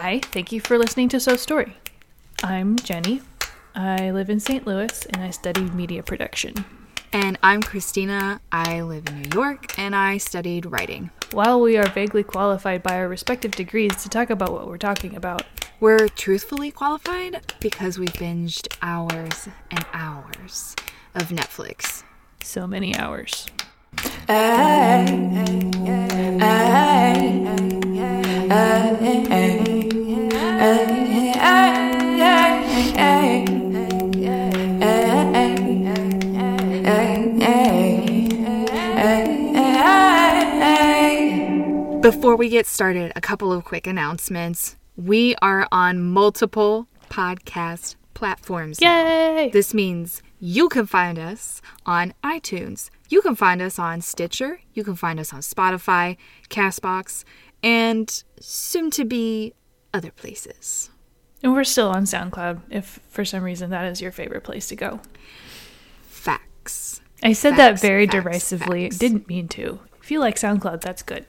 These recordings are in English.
Hi, thank you for listening to So Story. I'm Jenny. I live in St. Louis and I studied media production. And I'm Christina. I live in New York and I studied writing. While we are vaguely qualified by our respective degrees to talk about what we're talking about, We're truthfully qualified because we've binged hours and hours of Netflix. so many hours. Before we get started, a couple of quick announcements. We are on multiple podcast platforms. Yay! This means you can find us on iTunes. You can find us on Stitcher. You can find us on Spotify, Castbox, and soon to be other places. And we're still on SoundCloud if for some reason that is your favorite place to go. Facts. I said that very facts, derisively. facts. Didn't mean to. If you like SoundCloud, that's good.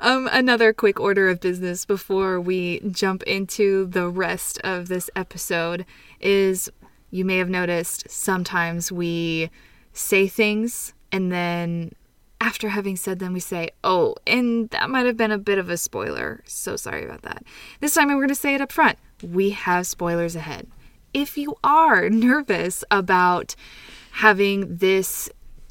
Um, another quick order of business before we jump into the rest of this episode is you may have noticed sometimes we say things and then after having said them we say, oh, and that might have been a bit of a spoiler. So sorry about that. This time we're going to say it up front. We have spoilers ahead. If you are nervous about having this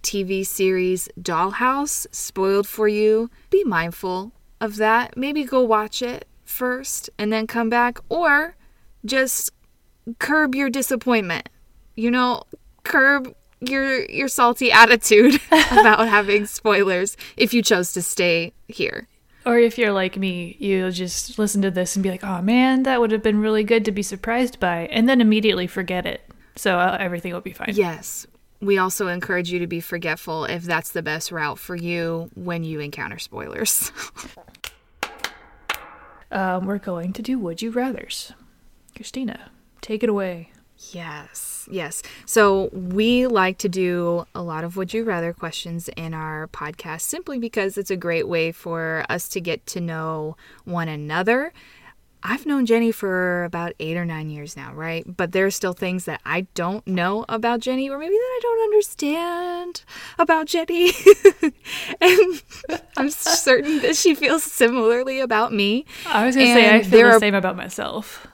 TV series Dollhouse spoiled for you, be mindful of that. Maybe go watch it first and then come back, or just curb your disappointment. You know, curb your your salty attitude about having spoilers if you chose to stay here. Or if you're like me, you'll just listen to this and be like, oh man, that would have been really good to be surprised by, and then immediately forget it. So uh, everything will be fine. Yes. We also encourage you to be forgetful if that's the best route for you when you encounter spoilers. Um, we're going to do Would You Rathers. Christina, take it away. Yes, yes. So we like to do a lot of would you rather questions in our podcast simply because it's a great way for us to get to know one another. I've known Jenny for about eight or nine years now, right? But there are still things that I don't know about Jenny, or maybe that I don't understand about Jenny. and I'm certain that she feels similarly about me. I was going to say, I feel the are- same about myself.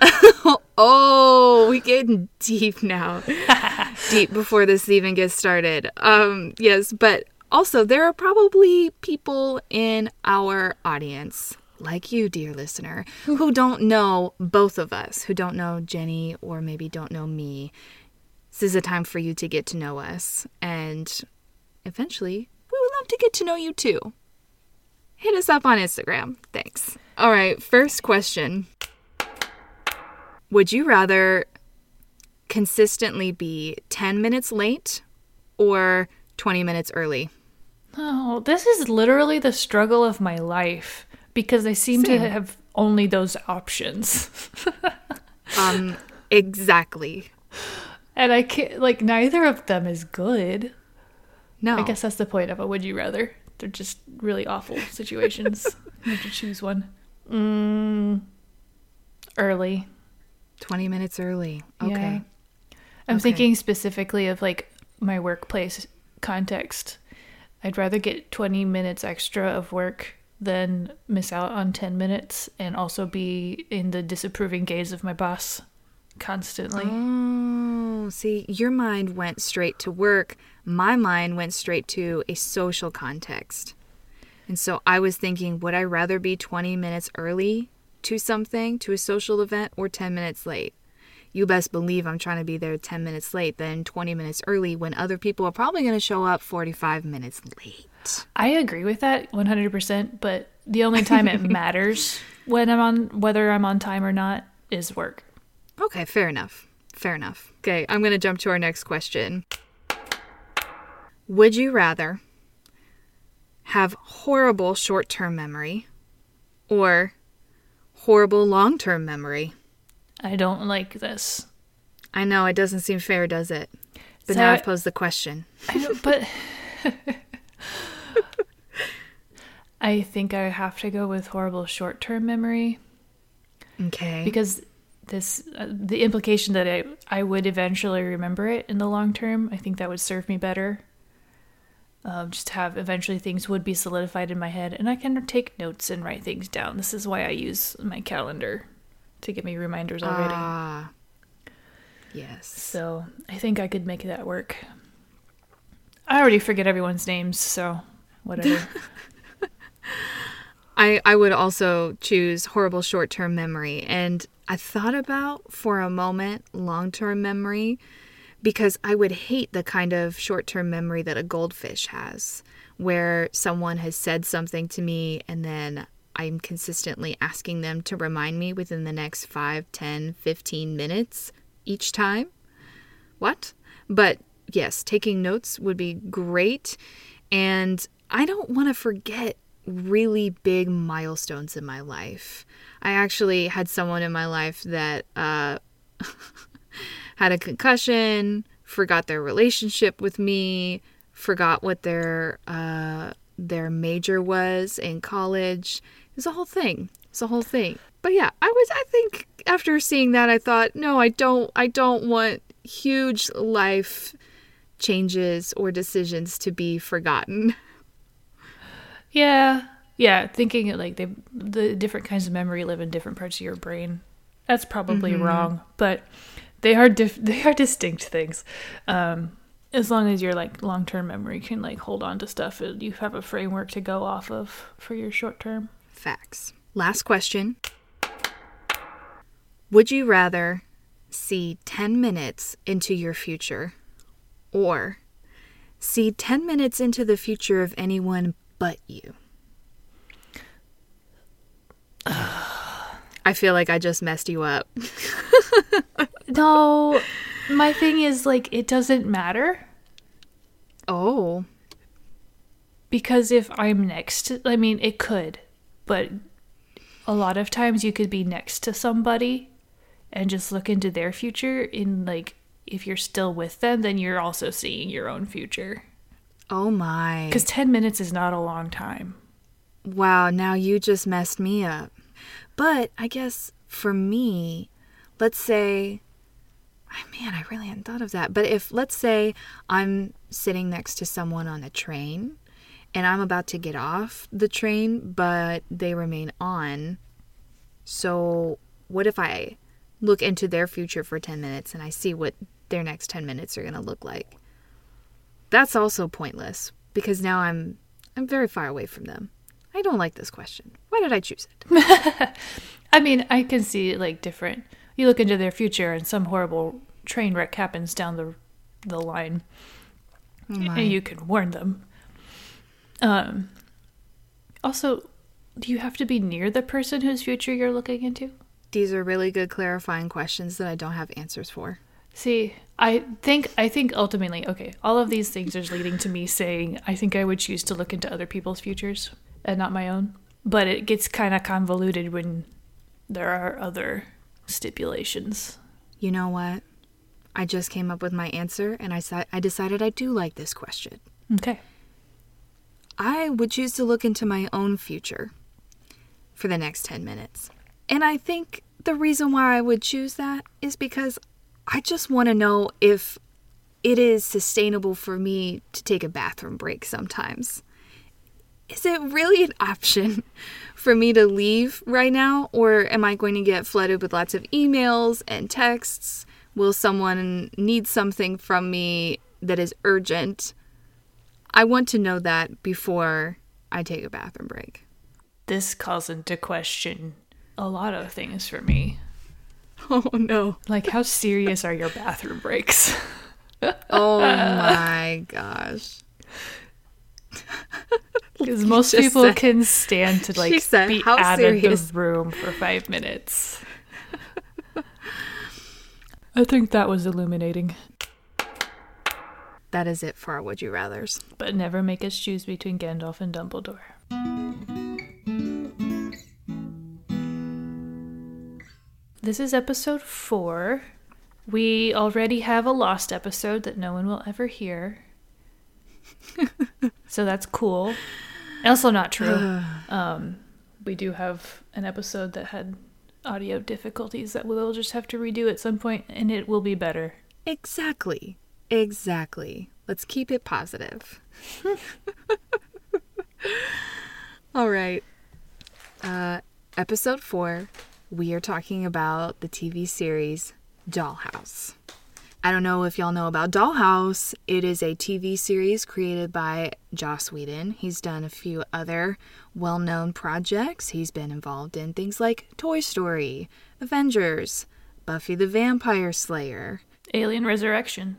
Oh, we getting deep now. deep before this even gets started. Um, yes, but also there are probably people in our audience, like you, dear listener, who don't know both of us, who don't know Jenny or maybe don't know me. This is a time for you to get to know us, and eventually, we would love to get to know you too. Hit us up on Instagram. Thanks. All right, first question. Would you rather consistently be 10 minutes late or 20 minutes early? Oh, this is literally the struggle of my life because they seem to have only those options. Um, exactly. and I can't, like, neither of them is good. No. I guess that's the point of a Would You Rather. They're just really awful situations. you have to choose one. Mm, early. 20 minutes early. Okay. Yeah. I'm Okay. thinking specifically of like my workplace context. I'd rather get 20 minutes extra of work than miss out on 10 minutes and also be in the disapproving gaze of my boss constantly. Oh, see, your mind went straight to work. My mind went straight to a social context. And so I was thinking, would I rather be 20 minutes early to something, to a social event, or 10 minutes late? You best believe I'm trying to be there 10 minutes late than 20 minutes early when other people are probably going to show up 45 minutes late. I agree with that 100%, but the only time it matters when I'm on whether I'm on time or not is work. Okay, fair enough. Fair enough. Okay, I'm going to jump to our next question. Would you rather have horrible short term memory or horrible long term memory? I don't like this. I know it doesn't seem fair, does it? But So now I- I've posed the question. But I think I have to go with horrible short term memory Okay. because this uh, the implication that I I would eventually remember it in the long term. I think that would serve me better. Um, just have eventually things would be solidified in my head, and I can take notes and write things down. This is why I use my calendar to give me reminders already. Ah. Yes. So I think I could make that work. I already forget everyone's names, so whatever. I, I would also choose horrible short term memory. And I thought about for a moment long term memory because I would hate the kind of short term memory that a goldfish has, where someone has said something to me and then I'm consistently asking them to remind me within the next 5, 10, 15 minutes each time. What? But yes, taking notes would be great. And I don't want to forget really big milestones in my life. I actually had someone in my life that uh, had a concussion, forgot their relationship with me, forgot what their uh, their major was in college. It's a whole thing. It's a whole thing. But yeah, I was. I think after seeing that, I thought, no, I don't. I don't want huge life changes or decisions to be forgotten. yeah, yeah. Thinking like they the different kinds of memory live in different parts of your brain. That's probably wrong, but they are dif- they are distinct things. Um, as long as your like long term memory can like hold on to stuff, it, you have a framework to go off of for your short term. Facts. Last question. Would you rather see 10 minutes into your future or see 10 minutes into the future of anyone but you? I feel like I just messed you up. No, my thing is like it doesn't matter Oh, because if I'm next, I mean it could, but a lot of times you could be next to somebody and just look into their future in like if you're still with them then you're also seeing your own future oh my. because 10 minutes is not a long time Wow, now you just messed me up. But I guess for me, let's say, man, I really hadn't thought of that. But if, let's say, I'm sitting next to someone on a train and I'm about to get off the train, but they remain on. So, what if I look into their future for 10 minutes and I see what their next 10 minutes are going to look like? That's also pointless because now I'm I'm very far away from them. I don't like this question. Why did I choose it? i mean i can see like different you look into their future and some horrible train wreck happens down the the line my. and you can warn them um also do you have to be near the person whose future you're looking into These are really good clarifying questions that I don't have answers for. See, I think I think ultimately, okay, all of these things are leading to me saying I think I would choose to look into other people's futures and not my own. But it gets kind of convoluted when there are other stipulations. You know what? I just came up with my answer and I, si- I decided I do like this question. Okay. I would choose to look into my own future for the next 10 minutes. And I think the reason why I would choose that is because I just want to know if it is sustainable for me to take a bathroom break sometimes. Is it really an option for me to leave right now? Or am I going to get flooded with lots of emails and texts? Will someone need something from me that is urgent? I want to know that before I take a bathroom break. This calls into question a lot of things for me. Oh no. Like how serious are your bathroom breaks? Oh my gosh. Because most people said- can stand to like said, be "How out serious?" of the room for five minutes. I think that was illuminating. That is it for our Would You Rathers. But never make us choose between Gandalf and Dumbledore. This is episode four. We already have a lost episode that no one will ever hear. so that's cool. Also, not true. um, we do have an episode that had audio difficulties that we'll just have to redo at some point, and it will be better. Exactly. Exactly. Let's keep it positive. All right. Uh, episode four, we are talking about the TV series Dollhouse. I don't know if y'all know about Dollhouse. It is a TV series created by Joss Whedon. He's done a few other well known projects. He's been involved in things like Toy Story, Avengers, Buffy the Vampire Slayer, Alien Resurrection.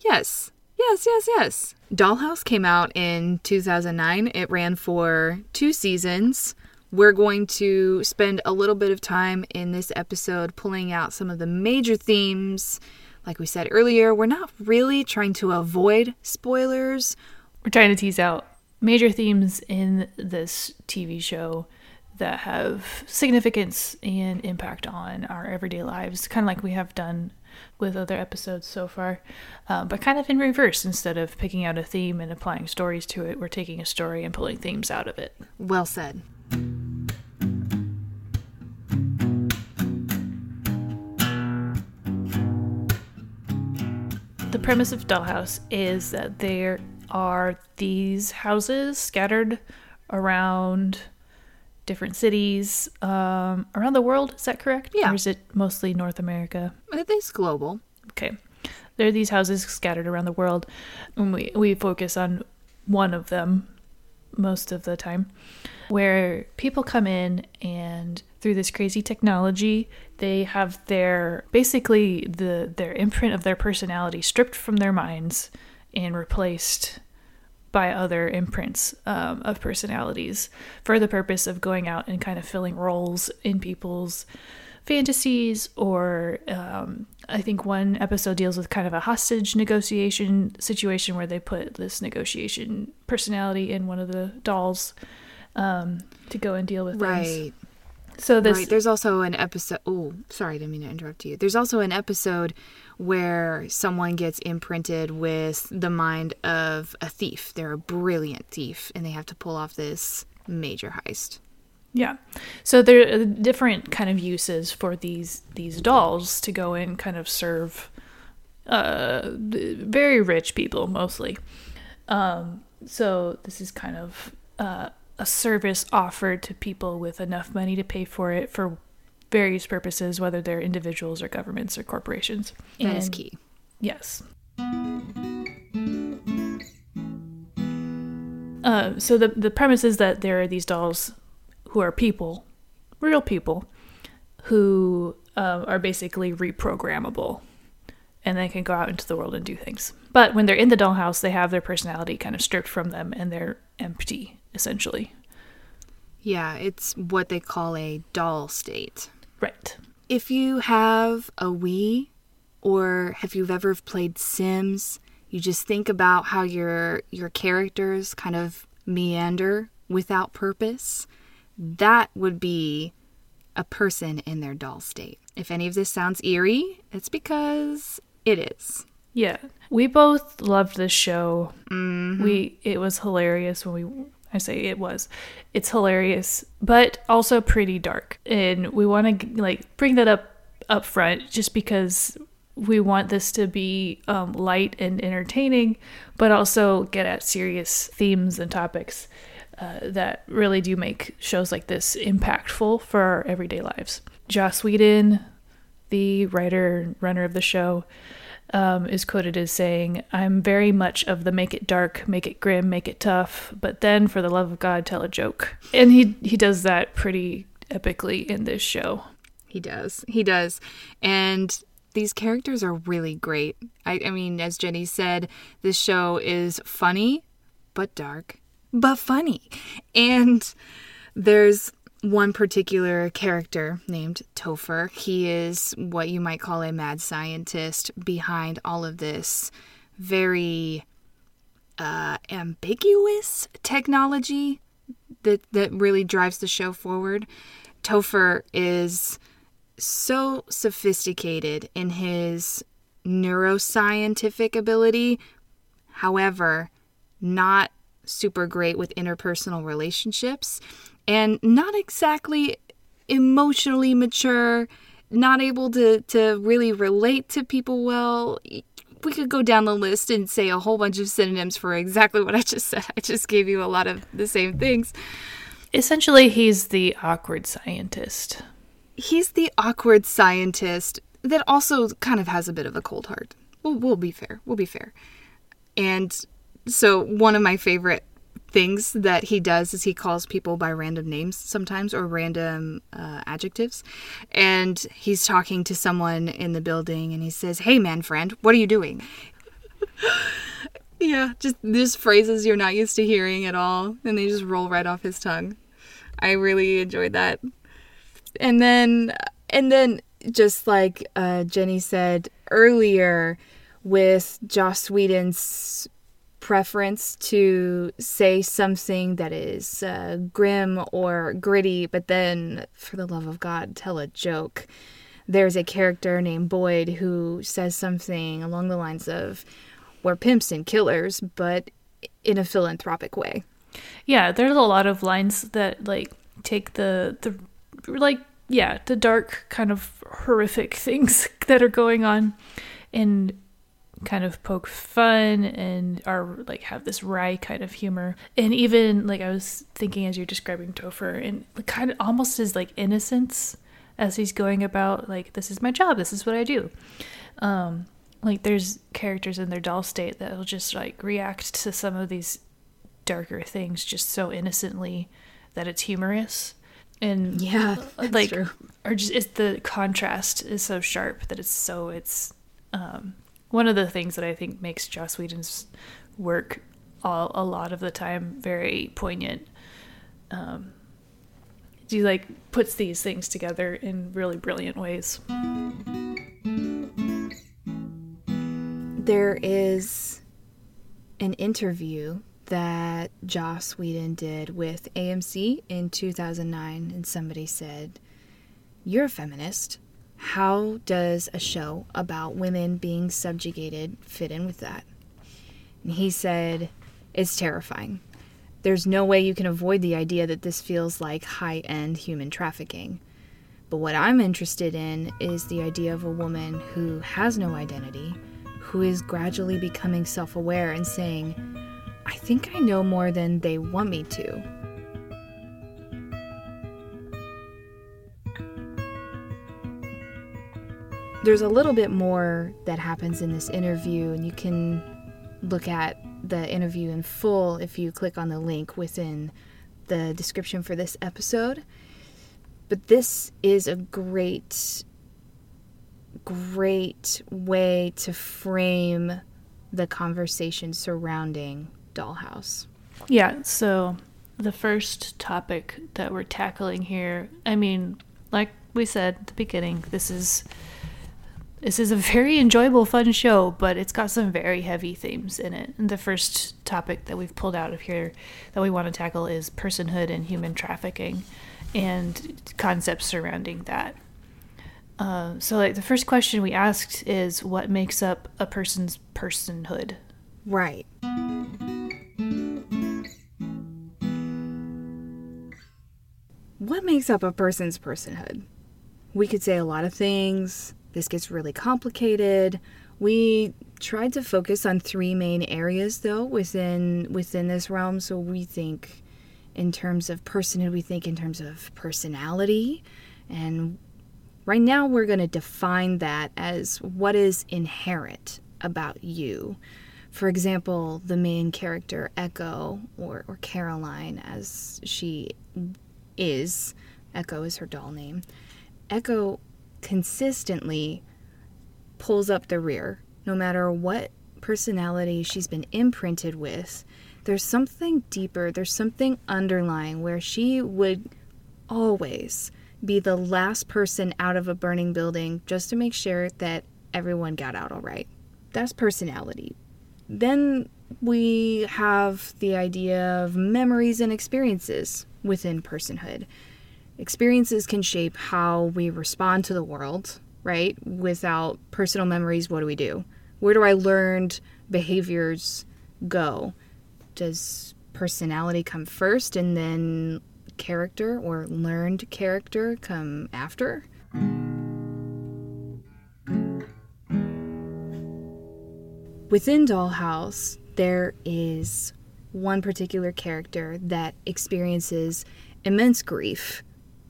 Yes. Yes, yes, yes. Dollhouse came out in 2009. It ran for two seasons. We're going to spend a little bit of time in this episode pulling out some of the major themes. Like we said earlier, we're not really trying to avoid spoilers. We're trying to tease out major themes in this TV show that have significance and impact on our everyday lives, kind of like we have done with other episodes so far, uh, but kind of in reverse. Instead of picking out a theme and applying stories to it, we're taking a story and pulling themes out of it. Well said. Premise of Dollhouse is that there are these houses scattered around different cities um, around the world. Is that correct? Yeah. Or is it mostly North America? It's global. Okay. There are these houses scattered around the world, and we, we focus on one of them most of the time, where people come in and through this crazy technology, they have their basically the their imprint of their personality stripped from their minds and replaced by other imprints um, of personalities for the purpose of going out and kind of filling roles in people's fantasies or um, i think one episode deals with kind of a hostage negotiation situation where they put this negotiation personality in one of the dolls um, to go and deal with Right. things so this Right. There's also an episode. Oh, sorry, I didn't mean to interrupt you. There's also an episode where someone gets imprinted with the mind of a thief. They're a brilliant thief, and they have to pull off this major heist. Yeah. So there are different kind of uses for these these dolls to go and kind of serve uh very rich people mostly. Um so this is kind of uh a service offered to people with enough money to pay for it for various purposes whether they're individuals or governments or corporations. That is And- key. Yes. Uh, so the the premise is that there are these dolls who are people, real people, who uh, are basically reprogrammable, and they can go out into the world and do things. But when they're in the dollhouse, they have their personality kind of stripped from them, and they're empty essentially. Yeah, it's what they call a doll state. Right. If you have a Wii or have you've ever played Sims, you just think about how your your characters kind of meander without purpose. That would be a person in their doll state. If any of this sounds eerie, it's because it is. Yeah, we both loved this show. Mm-hmm. We it was hilarious when we. I say it was. It's hilarious, but also pretty dark, and we want to like bring that up up front just because we want this to be um, light and entertaining, but also get at serious themes and topics uh, that really do make shows like this impactful for our everyday lives. Joss Whedon, the writer and runner of the show, um, is quoted as saying, I'm very much of the make it dark, make it grim, make it tough, but then for the love of God, tell a joke. And he, he does that pretty epically in this show. He does. He does. And these characters are really great. I, I mean, as Jenny said, this show is funny, but dark, but funny. And there's one particular character named Topher. He is what you might call a mad scientist behind all of this very uh, ambiguous technology that, that really drives the show forward. Topher is so sophisticated in his neuroscientific ability, however, not super great with interpersonal relationships and not exactly emotionally mature, not able to, to really relate to people well. We could go down the list and say a whole bunch of synonyms for exactly what I just said. I just gave you a lot of the same things. Essentially, he's the awkward scientist. He's the awkward scientist that also kind of has a bit of a cold heart. We'll, we'll be fair. We'll be fair. And so, one of my favorite things that he does is he calls people by random names sometimes or random uh, adjectives. And he's talking to someone in the building and he says, Hey, man, friend, what are you doing? yeah, just these phrases you're not used to hearing at all. And they just roll right off his tongue. I really enjoyed that. And then, and then, just like uh, Jenny said earlier, with Joss Whedon's preference to say something that is uh, grim or gritty, but then, for the love of God, tell a joke. There's a character named Boyd who says something along the lines of, We're pimps and killers, but in a philanthropic way. Yeah, there's a lot of lines that, like, take the, the, like, yeah, the dark, kind of horrific things that are going on and kind of poke fun and are like have this wry kind of humor. And even like I was thinking as you're describing Topher and kind of almost his like innocence as he's going about like this is my job, this is what I do. Um like there's characters in their doll state that will just like react to some of these darker things just so innocently that it's humorous and yeah like true. or just it's the contrast is so sharp that it's so it's um one of the things that I think makes Joss Whedon's work all, a lot of the time very poignant. Um, he like puts these things together in really brilliant ways. There is an interview that Joss Whedon did with AMC in 2009, and somebody said, You're a feminist. How does a show about women being subjugated fit in with that? And he said, It's terrifying. There's no way you can avoid the idea that this feels like high end human trafficking. But what I'm interested in is the idea of a woman who has no identity, who is gradually becoming self aware and saying, I think I know more than they want me to. There's a little bit more that happens in this interview, and you can look at the interview in full if you click on the link within the description for this episode. But this is a great, great way to frame the conversation surrounding Dollhouse. Yeah, so the first topic that we're tackling here, I mean, like we said at the beginning, this is this is a very enjoyable, fun show, but it's got some very heavy themes in it. And the first topic that we've pulled out of here that we want to tackle is personhood and human trafficking and concepts surrounding that. Uh, so, like, the first question we asked is what makes up a person's personhood? Right. What makes up a person's personhood? We could say a lot of things this gets really complicated. We tried to focus on three main areas though within within this realm. So we think in terms of personhood, we think in terms of personality. And right now we're going to define that as what is inherent about you. For example, the main character, Echo, or, or Caroline, as she is, Echo is her doll name. Echo consistently pulls up the rear, no matter what personality she's been imprinted with. There's something deeper, there's something underlying where she would always be the last person out of a burning building just to make sure that everyone got out all right. That's personality. Then we have the idea of memories and experiences within personhood experiences can shape how we respond to the world, right? Without personal memories, what do we do? Where do I learned behaviors go? Does personality come first and then character or learned character come after? Within Dollhouse, there is one particular character that experiences immense grief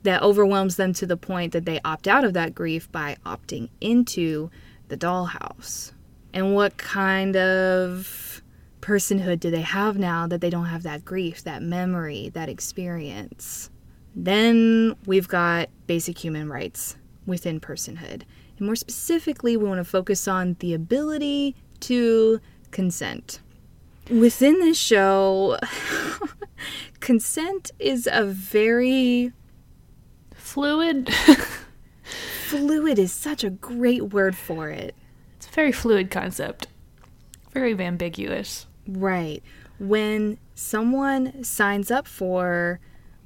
that overwhelms them to the point that they opt out of that grief by opting into the dollhouse. And what kind of personhood do they have now that they don't have that grief, that memory, that experience? Then we've got basic human rights within personhood. And more specifically, we want to focus on the ability to consent. Within this show, consent is a very Fluid. fluid is such a great word for it. it's a very fluid concept. Very ambiguous. Right. When someone signs up for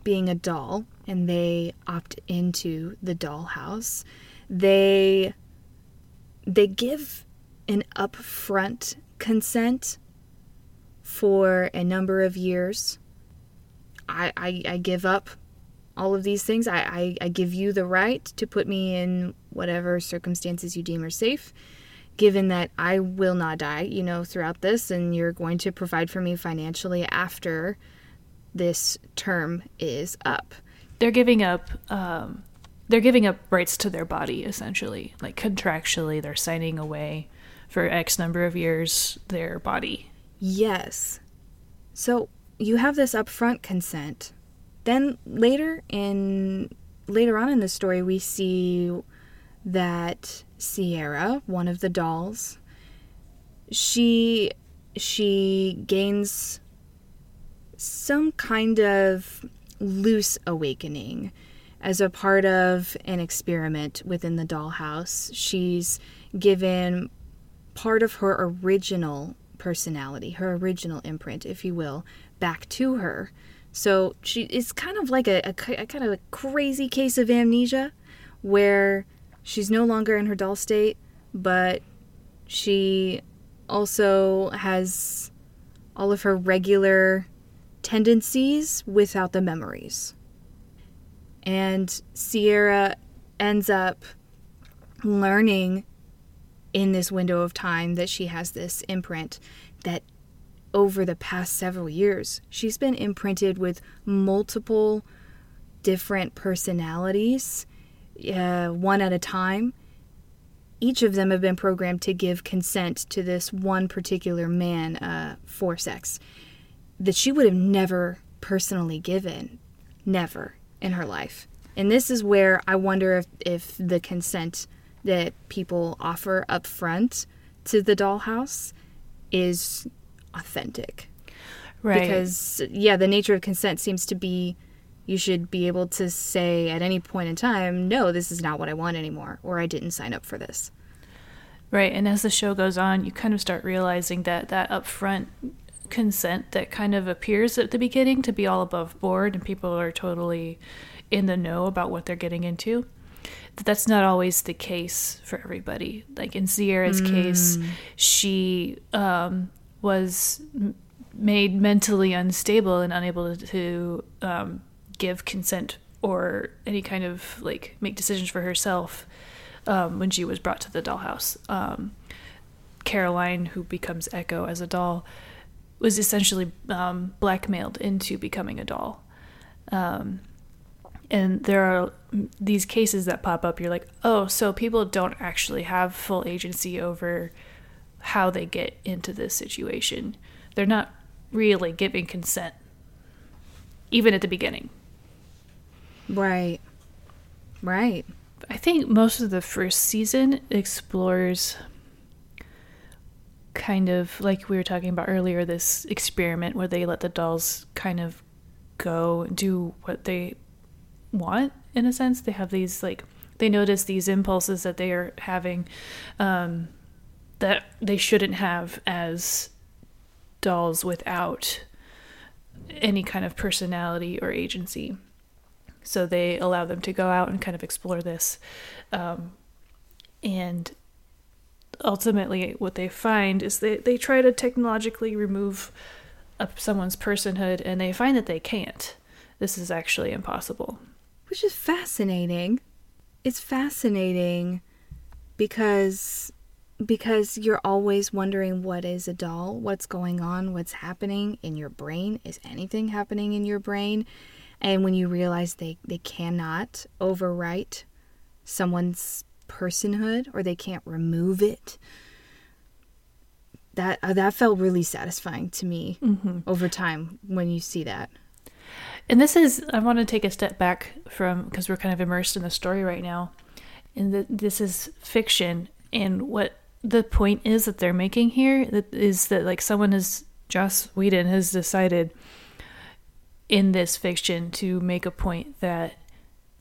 being a doll and they opt into the dollhouse, they they give an upfront consent for a number of years. I, I, I give up all of these things. I, I, I give you the right to put me in whatever circumstances you deem are safe, given that I will not die, you know, throughout this, and you're going to provide for me financially after this term is up. They're giving up. Um, they're giving up rights to their body essentially, like contractually. They're signing away for X number of years their body. Yes. So you have this upfront consent. Then later in later on in the story we see that Sierra, one of the dolls, she she gains some kind of loose awakening as a part of an experiment within the dollhouse. She's given part of her original personality, her original imprint, if you will, back to her. So she it's kind of like a, a, a kind of a crazy case of amnesia where she's no longer in her doll state, but she also has all of her regular tendencies without the memories. And Sierra ends up learning in this window of time that she has this imprint that over the past several years. She's been imprinted with multiple different personalities uh, one at a time. Each of them have been programmed to give consent to this one particular man uh, for sex that she would have never personally given never in her life. And this is where i wonder if, if the consent that people offer up front to the dollhouse is authentic. Right. Because, yeah, the nature of consent seems to be you should be able to say at any point in time, no, this is not what I want anymore, or I didn't sign up for this. Right, and as the show goes on, you kind of start realizing that that upfront consent that kind of appears at the beginning to be all above board and people are totally in the know about what they're getting into. That's not always the case for everybody. Like in Sierra's case, she um, was made mentally unstable and unable to um, give consent or any kind of like make decisions for herself um, when she was brought to the dollhouse. Um, Caroline, who becomes Echo as a doll, was essentially um, blackmailed into becoming a doll. Um, and there are these cases that pop up. You're like, oh, so people don't actually have full agency over how they get into this situation. They're not really giving consent, even at the beginning. Right. Right. I think most of the first season explores kind of like we were talking about earlier this experiment where they let the dolls kind of go do what they want in a sense they have these like they notice these impulses that they are having um, that they shouldn't have as dolls without any kind of personality or agency so they allow them to go out and kind of explore this um, and ultimately what they find is they, they try to technologically remove a, someone's personhood and they find that they can't. This is actually impossible. Which is fascinating. It's fascinating because because you're always wondering what is a doll, what's going on, what's happening in your brain, is anything happening in your brain? And when you realize they, they cannot overwrite someone's personhood or they can't remove it, that uh, that felt really satisfying to me mm-hmm. over time when you see that. And this is I want to take a step back from because we're kind of immersed in the story right now, and the, this is fiction. And what the point is that they're making here that is that like someone has Joss Whedon has decided in this fiction to make a point that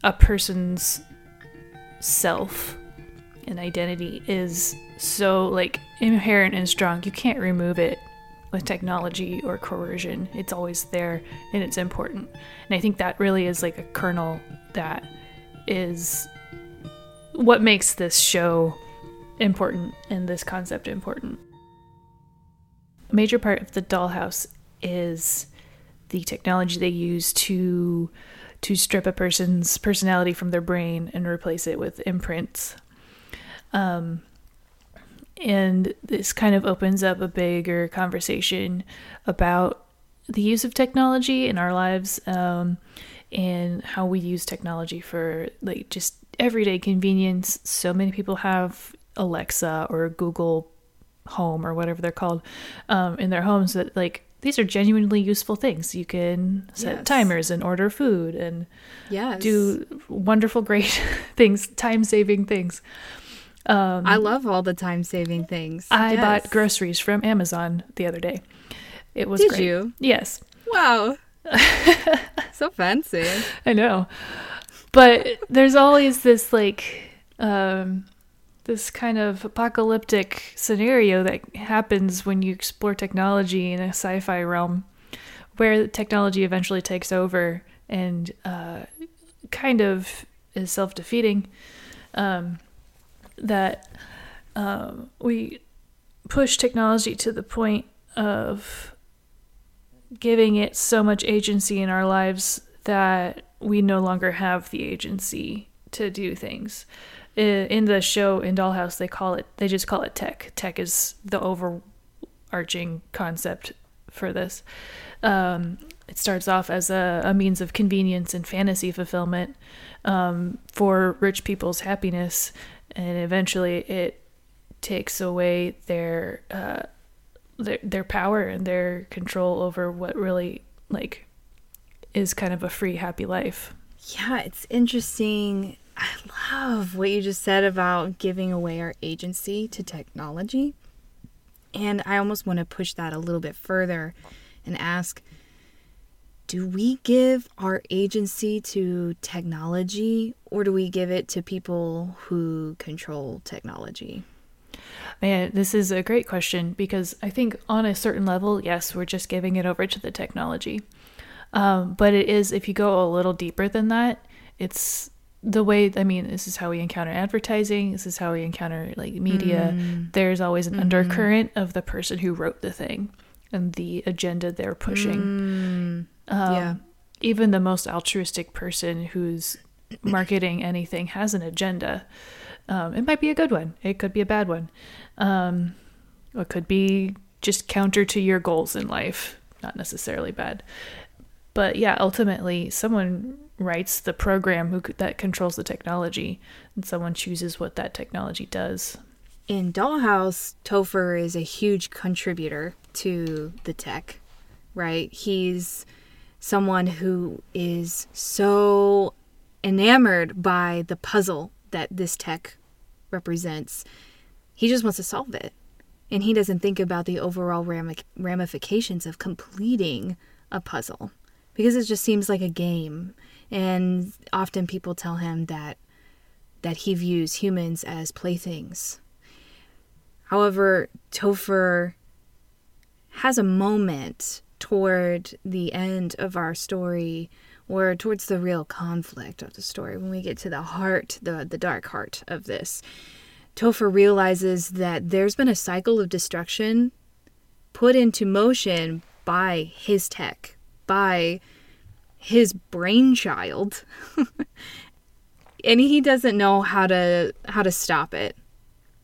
a person's self and identity is so like inherent and strong. You can't remove it with technology or coercion. It's always there and it's important. And i think that really is like a kernel that is what makes this show important and this concept important a major part of the dollhouse is the technology they use to to strip a person's personality from their brain and replace it with imprints um, and this kind of opens up a bigger conversation about the use of technology in our lives um, and how we use technology for like just everyday convenience. So many people have Alexa or Google Home or whatever they're called um, in their homes that like these are genuinely useful things. You can set yes. timers and order food and yes. do wonderful, great things, time saving things. Um, I love all the time saving things. I yes. bought groceries from Amazon the other day. It was Did great. you? Yes. Wow. so fancy. I know. But there's always this like um, this kind of apocalyptic scenario that happens when you explore technology in a sci-fi realm where technology eventually takes over and uh, kind of is self-defeating. Um, that um, we push technology to the point of giving it so much agency in our lives that we no longer have the agency to do things. In the show in Dollhouse, they call it they just call it tech. Tech is the overarching concept for this. Um, it starts off as a, a, means of convenience and fantasy fulfillment um, for rich people's happiness, and eventually it takes away their uh, their their power and their control over what really like is kind of a free happy life. Yeah, it's interesting. I love what you just said about giving away our agency to technology. And I almost want to push that a little bit further and ask do we give our agency to technology or do we give it to people who control technology? Man, this is a great question because I think on a certain level, yes, we're just giving it over to the technology. Um, but it is, if you go a little deeper than that, it's the way, I mean, this is how we encounter advertising, this is how we encounter like media. Mm. There's always an mm-hmm. undercurrent of the person who wrote the thing and the agenda they're pushing. Mm. Um, yeah. Even the most altruistic person who's marketing anything has an agenda. Um, it might be a good one. It could be a bad one. Um, it could be just counter to your goals in life. Not necessarily bad. But yeah, ultimately, someone writes the program who that controls the technology, and someone chooses what that technology does. In Dollhouse, Topher is a huge contributor to the tech, right? He's someone who is so enamored by the puzzle that this tech represents. He just wants to solve it. And he doesn't think about the overall ramifications of completing a puzzle because it just seems like a game. And often people tell him that that he views humans as playthings. However, Topher has a moment toward the end of our story or towards the real conflict of the story when we get to the heart the the dark heart of this Topher realizes that there's been a cycle of destruction put into motion by his tech, by his brainchild. and he doesn't know how to how to stop it.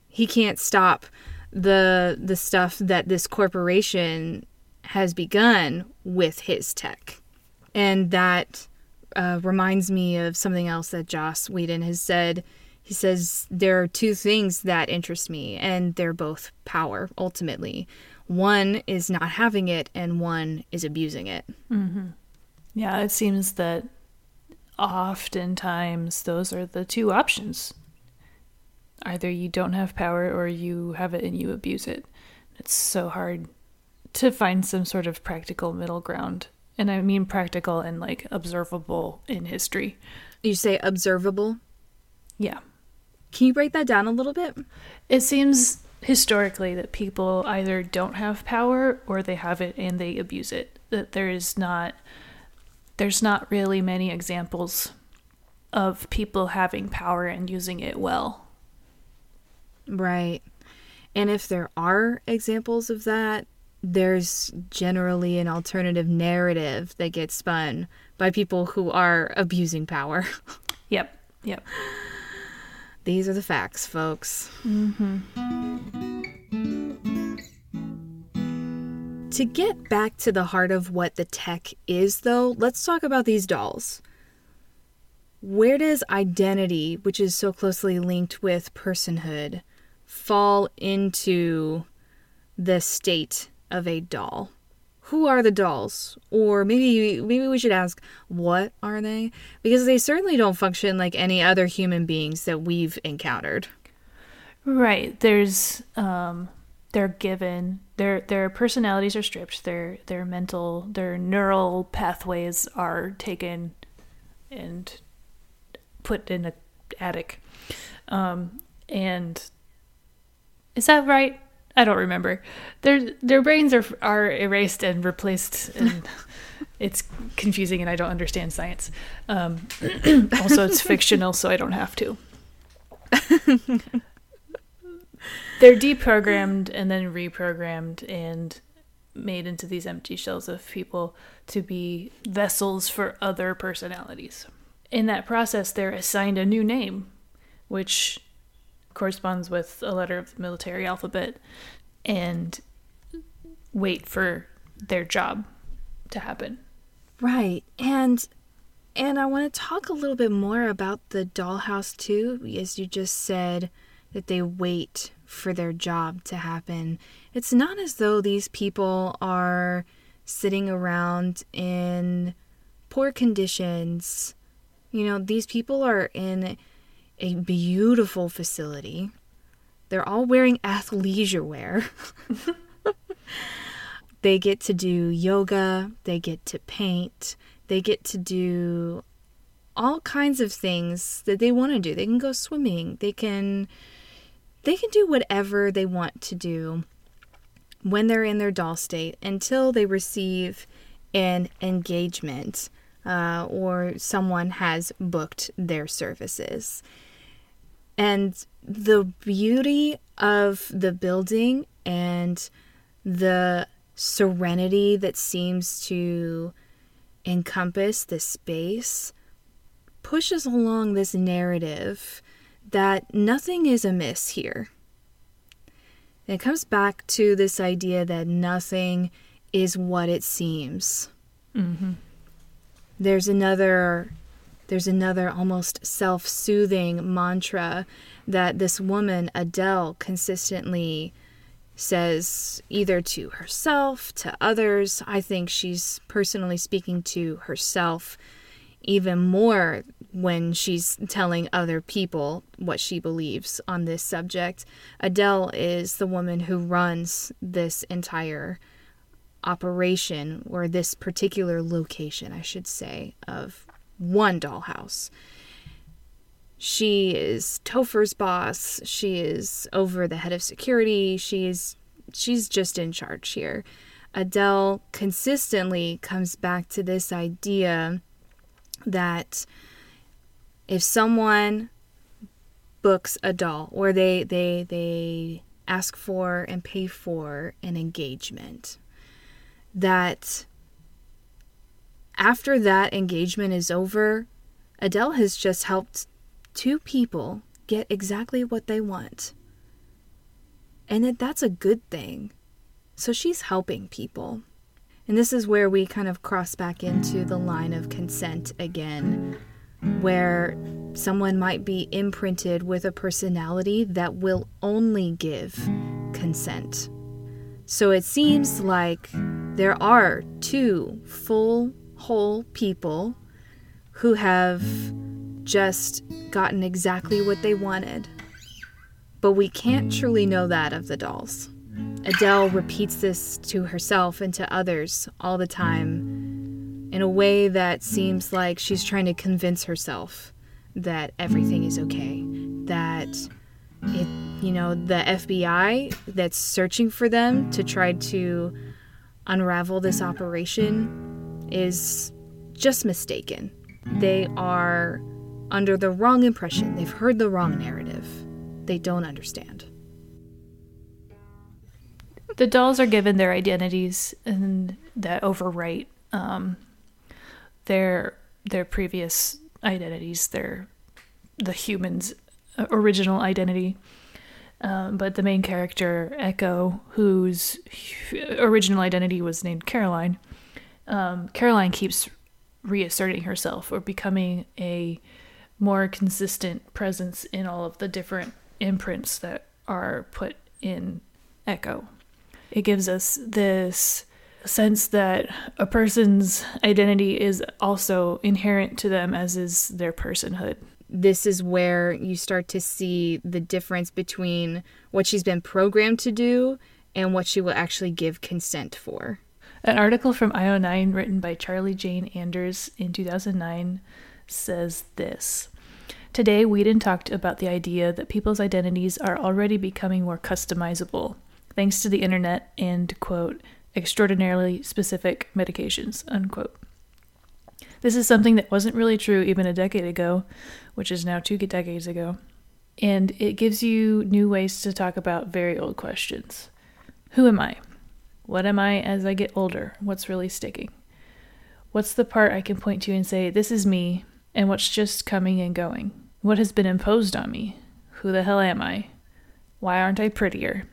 He can't stop the the stuff that this corporation has begun with his tech. And that uh, reminds me of something else that Joss Whedon has said. He says there are two things that interest me, and they're both power, ultimately. One is not having it, and one is abusing it. Mm-hmm. Yeah, it seems that oftentimes those are the two options. Either you don't have power or you have it and you abuse it. It's so hard to find some sort of practical middle ground. And I mean practical and like observable in history. You say observable? Yeah. Can you break that down a little bit? It seems historically that people either don't have power or they have it and they abuse it. That there is not there's not really many examples of people having power and using it well. Right. And if there are examples of that, there's generally an alternative narrative that gets spun by people who are abusing power. Yep. Yep. These are the facts, folks. Mm-hmm. To get back to the heart of what the tech is, though, let's talk about these dolls. Where does identity, which is so closely linked with personhood, fall into the state of a doll? Who are the dolls? Or maybe maybe we should ask what are they? Because they certainly don't function like any other human beings that we've encountered. Right. There's um they're given. Their their personalities are stripped. Their their mental their neural pathways are taken and put in a attic. Um, and is that right? I don't remember. Their their brains are are erased and replaced and it's confusing and i don't understand science. Um, also it's fictional so i don't have to they're deprogrammed and then reprogrammed and made into these empty shells of people to be vessels for other personalities. In that process, they're assigned a new name, which corresponds with a letter of the military alphabet, and wait for their job to happen. Right. And and I want to talk a little bit more about the dollhouse too, as you just said that they wait for their job to happen. It's not as though these people are sitting around in poor conditions. You know, these people are in a beautiful facility. They're all wearing athleisure wear. they get to do yoga, they get to paint, they get to do all kinds of things that they want to do. They can go swimming, they can they can do whatever they want to do when they're in their doll state until they receive an engagement uh, or someone has booked their services. And the beauty of the building and the serenity that seems to encompass the space pushes along this narrative that nothing is amiss here. it comes back to this idea that nothing is what it seems. Mm-hmm. There's another there's another almost self-soothing mantra that this woman Adele consistently says either to herself, to others. I think she's personally speaking to herself even more when she's telling other people what she believes on this subject. Adele is the woman who runs this entire operation, or this particular location, I should say, of one dollhouse. She is Topher's boss. She is over the head of security. She is she's just in charge here. Adele consistently comes back to this idea that if someone books a doll or they they they ask for and pay for an engagement that after that engagement is over, Adele has just helped two people get exactly what they want. And that that's a good thing. So she's helping people. And this is where we kind of cross back into the line of consent again, where someone might be imprinted with a personality that will only give consent. So it seems like there are two full, whole people who have just gotten exactly what they wanted. But we can't truly know that of the dolls. Adele repeats this to herself and to others all the time in a way that seems like she's trying to convince herself that everything is okay, that it, you know, the FBI that's searching for them to try to unravel this operation is just mistaken. They are under the wrong impression. They've heard the wrong narrative. They don't understand the dolls are given their identities and that overwrite um, their their previous identities, their the human's original identity. Um, but the main character, Echo, whose original identity was named Caroline, um, Caroline keeps reasserting herself or becoming a more consistent presence in all of the different imprints that are put in Echo it gives us this sense that a person's identity is also inherent to them, as is their personhood. This is where you start to see the difference between what she's been programmed to do and what she will actually give consent for. An article from IO9 written by Charlie Jane Anders in 2009 says this. Today, Whedon talked about the idea that people's identities are already becoming more customizable thanks to the internet and, quote, extraordinarily specific medications, unquote. This is something that wasn't really true even a decade ago, which is now two decades ago. And it gives you new ways to talk about very old questions. Who am I? What am I as I get older? What's really sticking? What's the part I can point to and say, this is me, and what's just coming and going? What has been imposed on me? Who the hell am I? Why aren't I prettier?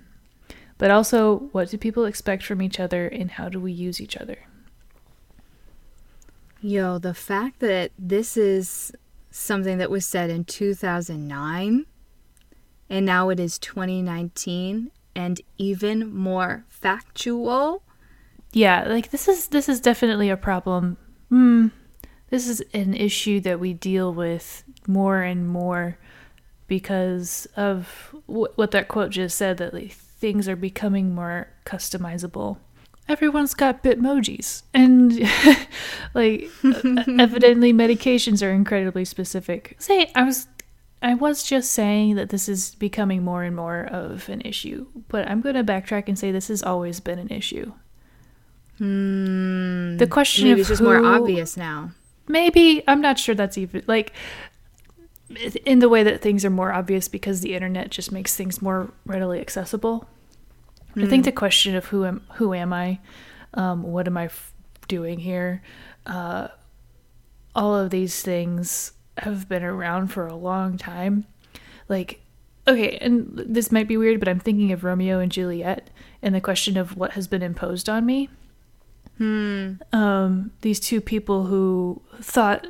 But also what do people expect from each other and how do we use each other? Yo, the fact that this is something that was said in 2009 and now it is 2019 and even more factual. Yeah, like this is this is definitely a problem. Hmm. This is an issue that we deal with more and more because of w- what that quote just said that like things are becoming more customizable. Everyone's got Bitmojis, and like evidently medications are incredibly specific. Say, I was I was just saying that this is becoming more and more of an issue, but I'm going to backtrack and say this has always been an issue. Hmm. the question maybe of it's just who, more obvious now. Maybe I'm not sure that's even like in the way that things are more obvious because the internet just makes things more readily accessible. Mm. I think the question of who am who am I, um, what am I f- doing here, uh, all of these things have been around for a long time. Like, okay, and this might be weird, but I'm thinking of Romeo and Juliet and the question of what has been imposed on me. Hmm. Um, these two people who thought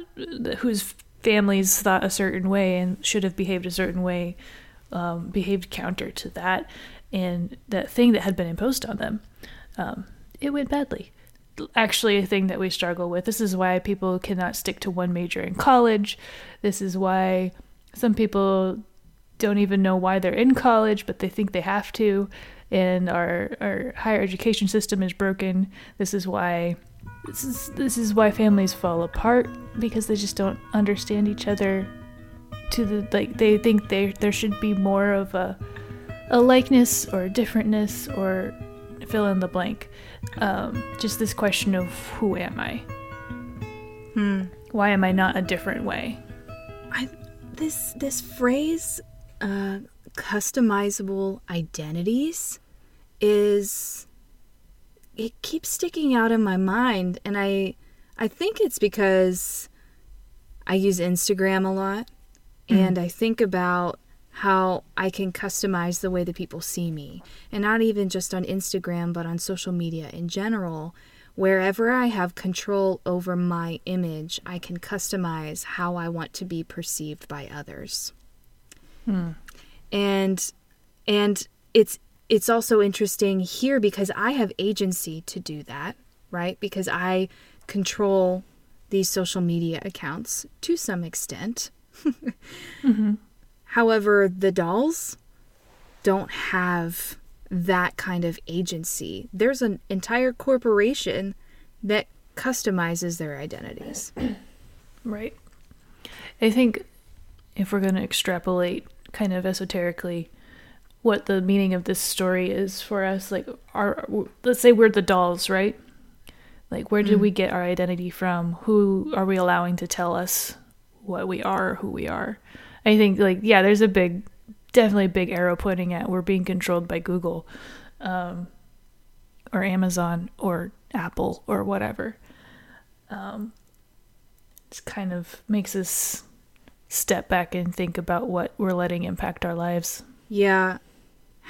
whose families thought a certain way and should have behaved a certain way um, behaved counter to that and that thing that had been imposed on them um, it went badly. Actually a thing that we struggle with. This is why people cannot stick to one major in college. This is why some people don't even know why they're in college but they think they have to and our our higher education system is broken. This is why this is this is why families fall apart because they just don't understand each other to the like they think they there should be more of a a likeness or a differentness or fill in the blank. Um, just this question of who am i? Hmm. why am i not a different way? I this this phrase uh, customizable identities is it keeps sticking out in my mind and I I think it's because I use Instagram a lot hmm. and I think about how I can customize the way that people see me. And not even just on Instagram, but on social media in general. Wherever I have control over my image, I can customize how I want to be perceived by others. Hmm. And and it's it's also interesting here because I have agency to do that, right? Because I control these social media accounts to some extent. Mm-hmm. However, the dolls don't have that kind of agency. There's an entire corporation that customizes their identities. Right. I think if we're going to extrapolate kind of esoterically what the meaning of this story is for us, like our let's say we're the dolls, right? Like where did we get our identity from? Who are we allowing to tell us what we are, who we are? I think like yeah, there's a big definitely a big arrow pointing at we're being controlled by Google um, or Amazon or Apple or whatever. Um, it kind of makes us step back and think about what we're letting impact our lives. Yeah,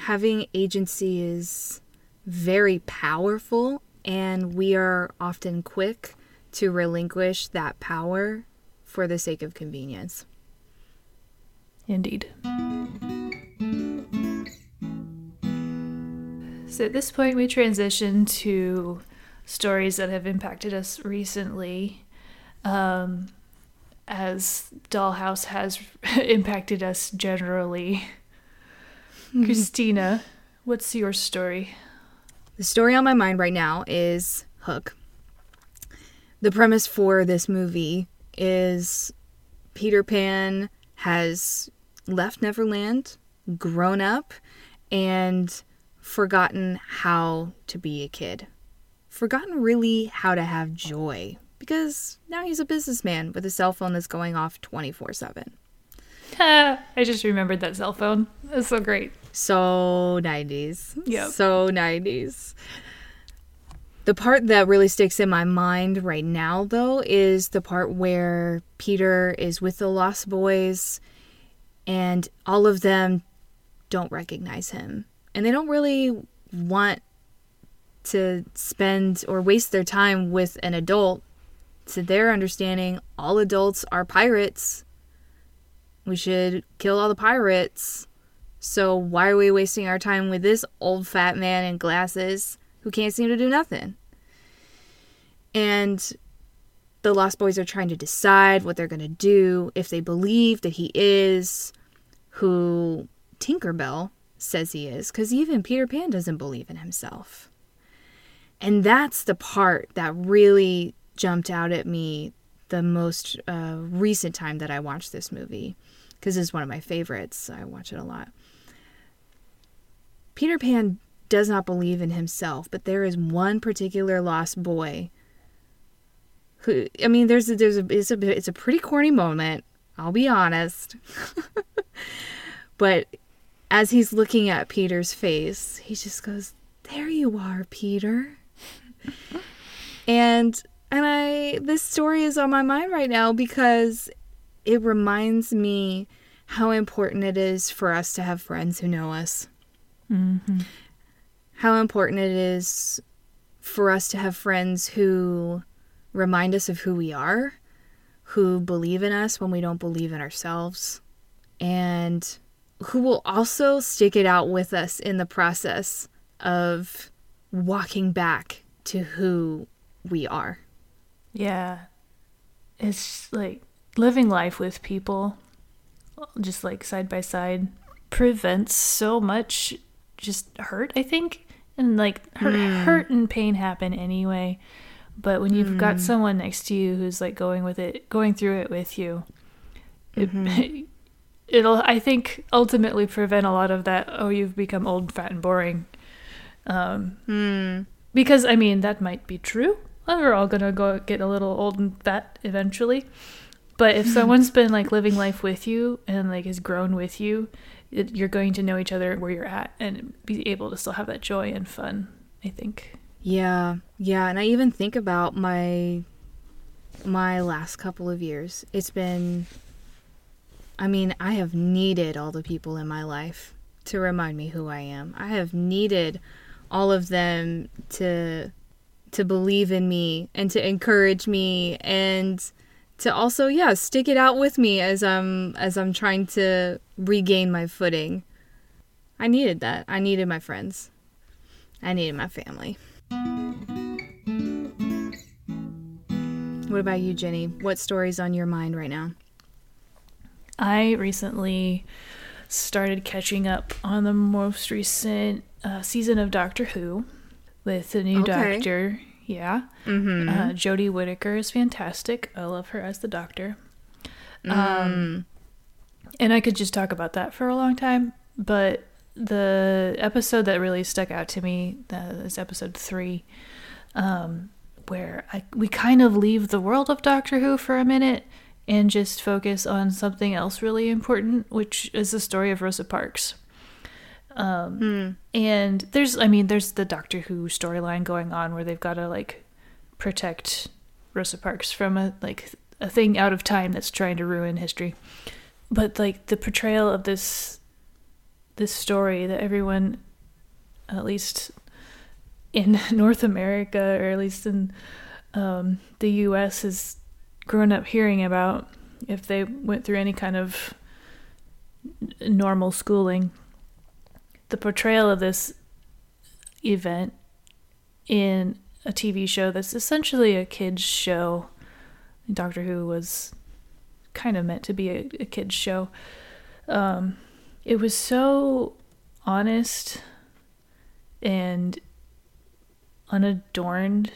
having agency is very powerful, and we are often quick to relinquish that power for the sake of convenience. Indeed. So at this point, we transition to stories that have impacted us recently. Um, as Dollhouse has impacted us generally. Mm-hmm. Christina, what's your story? The story on my mind right now is Hook. The premise for this movie is Peter Pan has left Neverland, grown up, and forgotten how to be a kid. Forgotten really how to have joy because now he's a businessman with a cell phone that's going off 24 7. I just remembered that cell phone. That's so great. So 90s. Yep. So 90s. The part that really sticks in my mind right now, though, is the part where Peter is with the Lost Boys and all of them don't recognize him. And they don't really want to spend or waste their time with an adult. To their understanding, all adults are pirates. We should kill all the pirates. So why are we wasting our time with this old fat man in glasses who can't seem to do nothing? And the Lost Boys are trying to decide what they're going to do if they believe that he is who Tinkerbell says he is, because even Peter Pan doesn't believe in himself. And that's the part that really jumped out at me the most uh, recent time that I watched this movie, because it's one of my favorites. I watch it a lot. Peter Pan does not believe in himself, but there is one particular lost boy who I mean there's a, there's a it's a it's a pretty corny moment, I'll be honest. but as he's looking at Peter's face, he just goes, "There you are, Peter." and and I this story is on my mind right now because it reminds me how important it is for us to have friends who know us. Mm-hmm. How important it is for us to have friends who remind us of who we are, who believe in us when we don't believe in ourselves, and who will also stick it out with us in the process of walking back to who we are. Yeah. It's like living life with people, just like side by side, prevents so much just hurt, I think. And like hurt, hmm. hurt and pain happen anyway. But when you've got hmm. someone next to you who's like going with it, going through it with you, it, mm-hmm. it'll, I think, ultimately prevent a lot of that. Oh, you've become old, fat, and boring. Um, hmm. Because I mean, that might be true. We're all gonna go get a little old and fat eventually. But if someone's been like living life with you and like has grown with you, you're going to know each other where you're at and be able to still have that joy and fun. I think. Yeah, yeah, and I even think about my my last couple of years. It's been I mean, I have needed all the people in my life to remind me who I am. I have needed all of them to to believe in me and to encourage me and to also yeah, stick it out with me as I'm as I'm trying to regain my footing. I needed that. I needed my friends. I needed my family. What about you, Jenny? What story's on your mind right now? I recently started catching up on the most recent uh, season of Doctor Who with the new Okay. Doctor. Yeah. Mm-hmm. Uh, Jodie Whittaker is fantastic. I love her as the Doctor. Mm. Um, and I could just talk about that for a long time, but the episode that really stuck out to me uh, is episode three, um, where I, we kind of leave the world of Doctor Who for a minute and just focus on something else really important, which is the story of Rosa Parks. Um, Hmm. and there's, I mean, there's the Doctor Who storyline going on where they've got to like protect Rosa Parks from a like a thing out of time that's trying to ruin history. But like the portrayal of this this story that everyone at least in North America or at least in um, the US has grown up hearing about if they went through any kind of normal schooling the portrayal of this event in a TV show that's essentially a kids show. Doctor Who was kind of meant to be a, a kids show. Um, it was so honest and unadorned.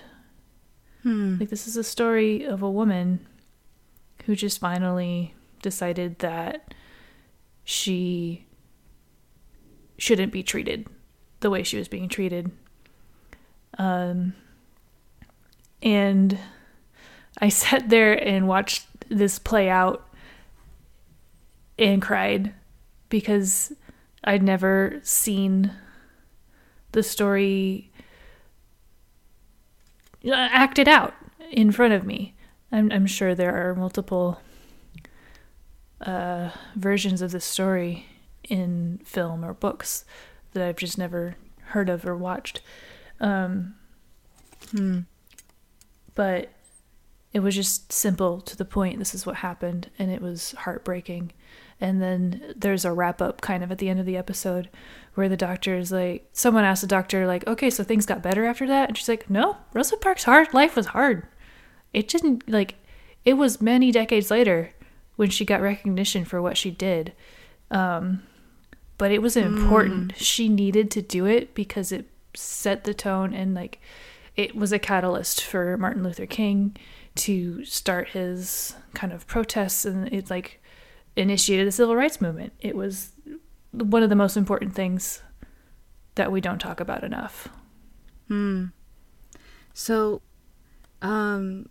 Hmm. Like this is a story of a woman who just finally decided that she shouldn't be treated the way she was being treated. Um, and I sat there and watched this play out and cried because I'd never seen the story acted out in front of me. I'm, I'm sure there are multiple uh, versions of the story in film or books that I've just never heard of or watched. Um, Hmm. but it was just simple to the point. This is what happened, and it was heartbreaking. And then there's a wrap up kind of at the end of the episode where the doctor is like, someone asked the doctor, like, okay, so things got better after that? And she's like, no, Rosa Parks' hard life was hard. It didn't, like, it was many decades later when she got recognition for what she did. Um, but it was important. She needed to do it because it set the tone and, like, it was a catalyst for Martin Luther King to start his kind of protests and it like initiated the civil rights movement. It was one of the most important things that we don't talk about enough. Hmm. So, um,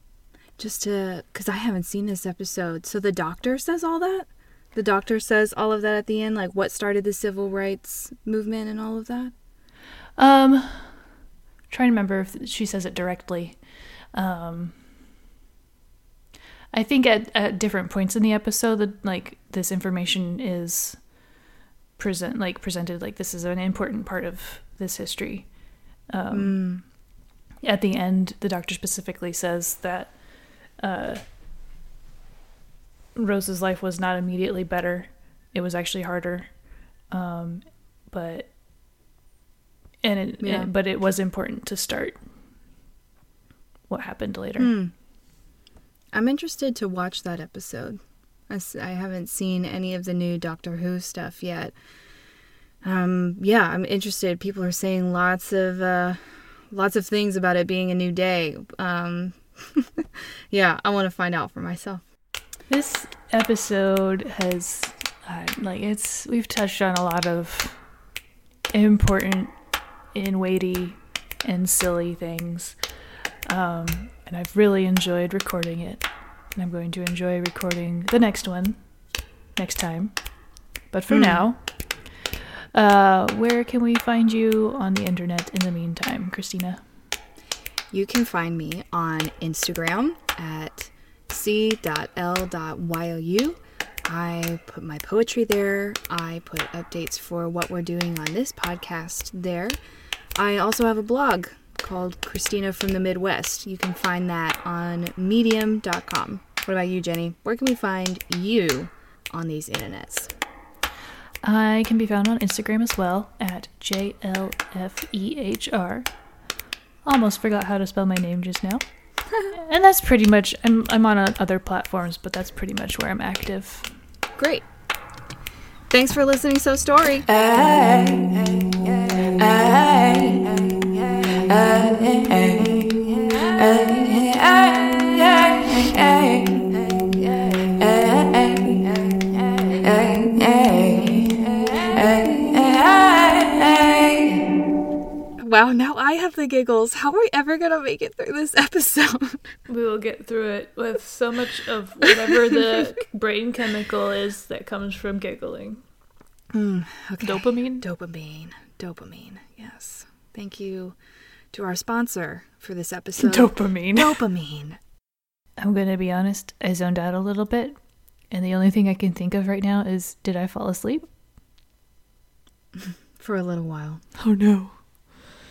just to, because I haven't seen this episode, so the doctor says all that? The doctor says all of that at the end, like what started the civil rights movement and all of that? Um trying to remember if she says it directly. Um I think at, at different points in the episode that like this information is present like presented like this is an important part of this history. Um at the end the doctor specifically says that uh Rose's life was not immediately better. It was actually harder. Um but and it Yeah. and- but it was important to start what happened later. Hmm. I'm interested to watch that episode. I haven't seen any of the new Doctor Who stuff yet. Um, yeah, I'm interested. People are saying lots of uh, lots of things about it being a new day. Um, yeah, I want to find out for myself. This episode has uh, like it's we've touched on a lot of important and weighty and silly things. Um, and I've really enjoyed recording it. And I'm going to enjoy recording the next one next time. But for Hmm. now, uh, where can we find you on the internet in the meantime, Christina? you can find me on Instagram at c.l.you. I put my poetry there. I put updates for what we're doing on this podcast there. I also have a blog called Christina from the Midwest. You can find that on medium.com. What about you, Jenny? Where can we find you on these internets? I can be found on Instagram as well at JLFEHR. Almost forgot how to spell my name just now. And that's pretty much, I'm, I'm on other platforms, but that's pretty much where I'm active. Great. Thanks for listening, So Story. Wow, now I have the giggles. How are we ever going to make it through this episode? We will get through it with so much of whatever the brain chemical is that comes from giggling. Mm, okay. Dopamine? Dopamine. Dopamine. Yes. Thank you to our sponsor for this episode. Dopamine. Dopamine. I'm going to be honest, I zoned out a little bit. And the only thing I can think of right now is did I fall asleep? For a little while. Oh no.